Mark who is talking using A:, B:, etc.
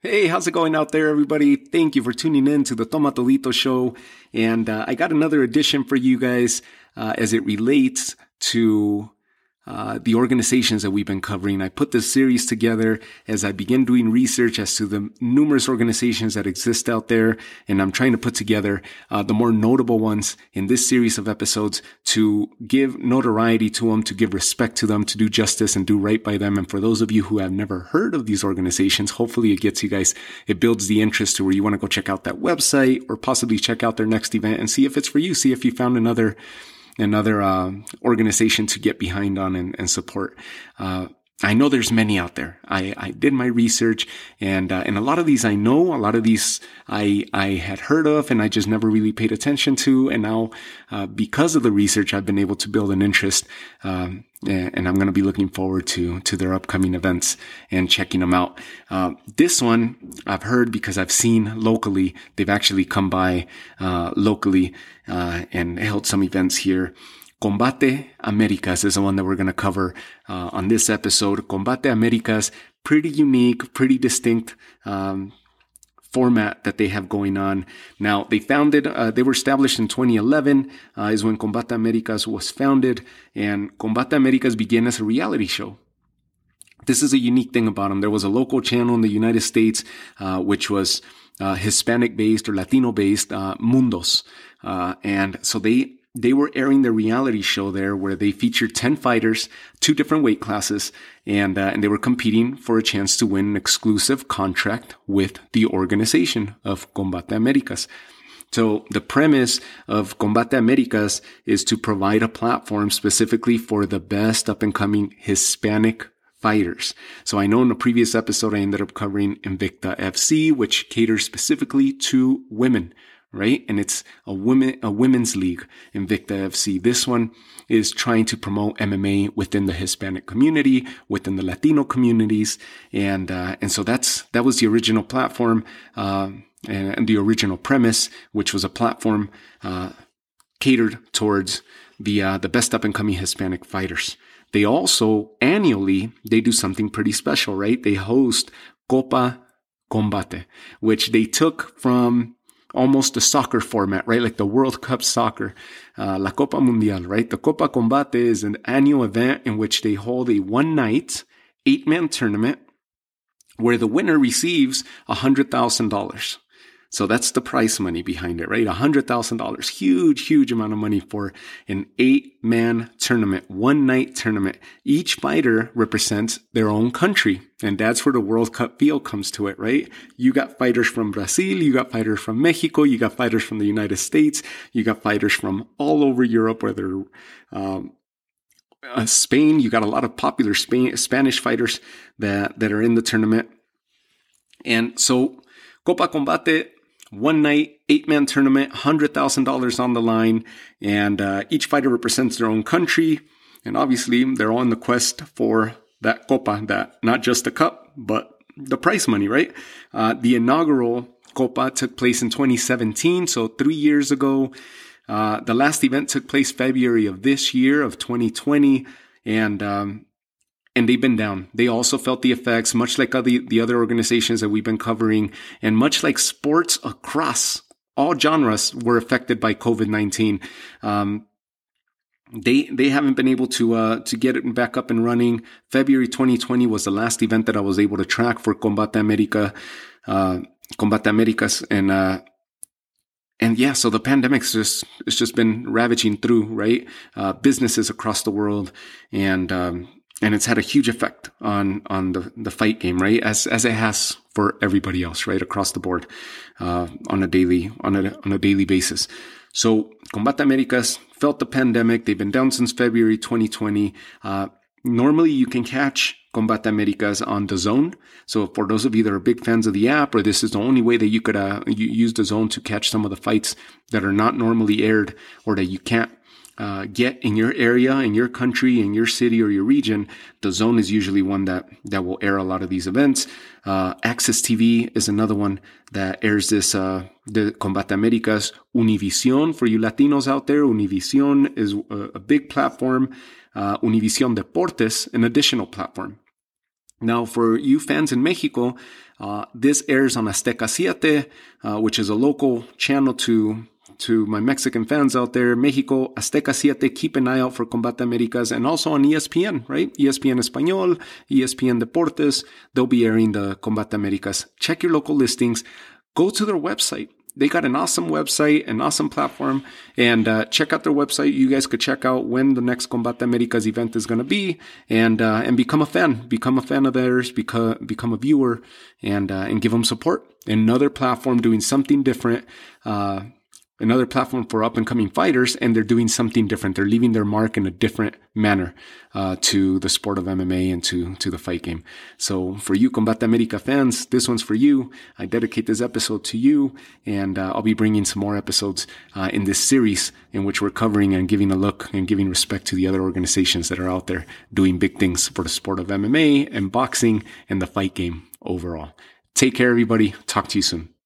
A: Hey, how's it going out there, everybody? Thank you for tuning in to the Tomatodito show. And uh, I got another edition for you guys uh, as it relates to uh, the organizations that we've been covering. I put this series together as I begin doing research as to the numerous organizations that exist out there, and I'm trying to put together uh, the more notable ones in this series of episodes to give notoriety to them, to give respect to them, to do justice and do right by them. And for those of you who have never heard of these organizations, hopefully it gets you guys, it builds the interest to where you want to go check out that website or possibly check out their next event and see if it's for you. See if you found another another uh, organization to get behind on and, and support. Uh, I know there's many out there. I, I did my research and, uh, and a lot of these I know, a lot of these I, I had heard of and I just never really paid attention to. And now, uh, because of the research, I've been able to build an interest. Um, and I'm going to be looking forward to, to their upcoming events and checking them out. Uh, this one I've heard because I've seen locally. They've actually come by, uh, locally, uh, and held some events here. Combate Americas is the one that we're going to cover uh, on this episode. Combate Americas, pretty unique, pretty distinct um, format that they have going on. Now, they founded, uh, they were established in 2011, uh, is when Combate Americas was founded, and Combate Americas began as a reality show. This is a unique thing about them. There was a local channel in the United States, uh, which was uh, Hispanic based or Latino based, uh, Mundos. Uh, and so they they were airing their reality show there where they featured 10 fighters, two different weight classes, and, uh, and they were competing for a chance to win an exclusive contract with the organization of Combate Americas. So the premise of Combate Americas is to provide a platform specifically for the best up and coming Hispanic fighters. So I know in a previous episode, I ended up covering Invicta FC, which caters specifically to women right? And it's a women, a women's league, Invicta FC. This one is trying to promote MMA within the Hispanic community, within the Latino communities. And, uh, and so that's, that was the original platform, uh, and, and, the original premise, which was a platform, uh, catered towards the, uh, the best up and coming Hispanic fighters. They also annually, they do something pretty special, right? They host Copa Combate, which they took from almost a soccer format, right? Like the World Cup soccer, uh, La Copa Mundial, right? The Copa Combate is an annual event in which they hold a one night, eight man tournament where the winner receives $100,000. So that's the price money behind it, right? $100,000. Huge, huge amount of money for an eight man tournament, one night tournament. Each fighter represents their own country. And that's where the World Cup feel comes to it, right? You got fighters from Brazil. You got fighters from Mexico. You got fighters from the United States. You got fighters from all over Europe, whether, um, uh, Spain, you got a lot of popular Spain, Spanish fighters that, that are in the tournament. And so Copa Combate one night, eight man tournament, $100,000 on the line, and uh, each fighter represents their own country. And obviously, they're on the quest for that Copa, that not just the cup, but the prize money, right? Uh, the inaugural Copa took place in 2017, so three years ago. Uh, the last event took place February of this year of 2020, and um, and they've been down. They also felt the effects, much like the, the other organizations that we've been covering, and much like sports across all genres were affected by COVID nineteen. Um, they they haven't been able to uh, to get it back up and running. February 2020 was the last event that I was able to track for Combate America, uh, Combate Americas, and uh, and yeah, so the pandemic's just it's just been ravaging through right uh, businesses across the world, and um, and it's had a huge effect on on the the fight game, right? As as it has for everybody else, right, across the board, uh, on a daily on a on a daily basis. So Combate Americas felt the pandemic. They've been down since February 2020. Uh, normally, you can catch Combate Americas on the Zone. So for those of you that are big fans of the app, or this is the only way that you could uh, use Zone to catch some of the fights that are not normally aired or that you can't uh, get in your area, in your country, in your city or your region, the zone is usually one that that will air a lot of these events. Uh, AXS TV is another one that airs this uh, the Combate Americas. Univision for you Latinos out there, Univision is a, a big platform. Uh, Univision Deportes, an additional platform. Now, for you fans in Mexico, uh, this airs on Azteca Siete, uh, which is a local channel to to my Mexican fans out there, Mexico, Azteca Siete, keep an eye out for Combate Americas and also on ESPN, right? ESPN Español, ESPN Deportes, they'll be airing the Combate Americas. Check your local listings. Go to their website. They got an awesome website, an awesome platform, and uh, check out their website. You guys could check out when the next Combate Americas event is going to be, and uh, and become a fan, become a fan of theirs, become become a viewer, and uh, and give them support. Another platform doing something different. Another platform for up and coming fighters, and they're doing something different. They're leaving their mark in a different manner uh, to the sport of MMA and to to the fight game. So for you, Combate America fans, this one's for you. I dedicate this episode to you, and uh, I'll be bringing some more episodes uh, in this series in which we're covering and giving a look and giving respect to the other organizations that are out there doing big things for the sport of MMA and boxing and the fight game overall. Take care, everybody. Talk to you soon.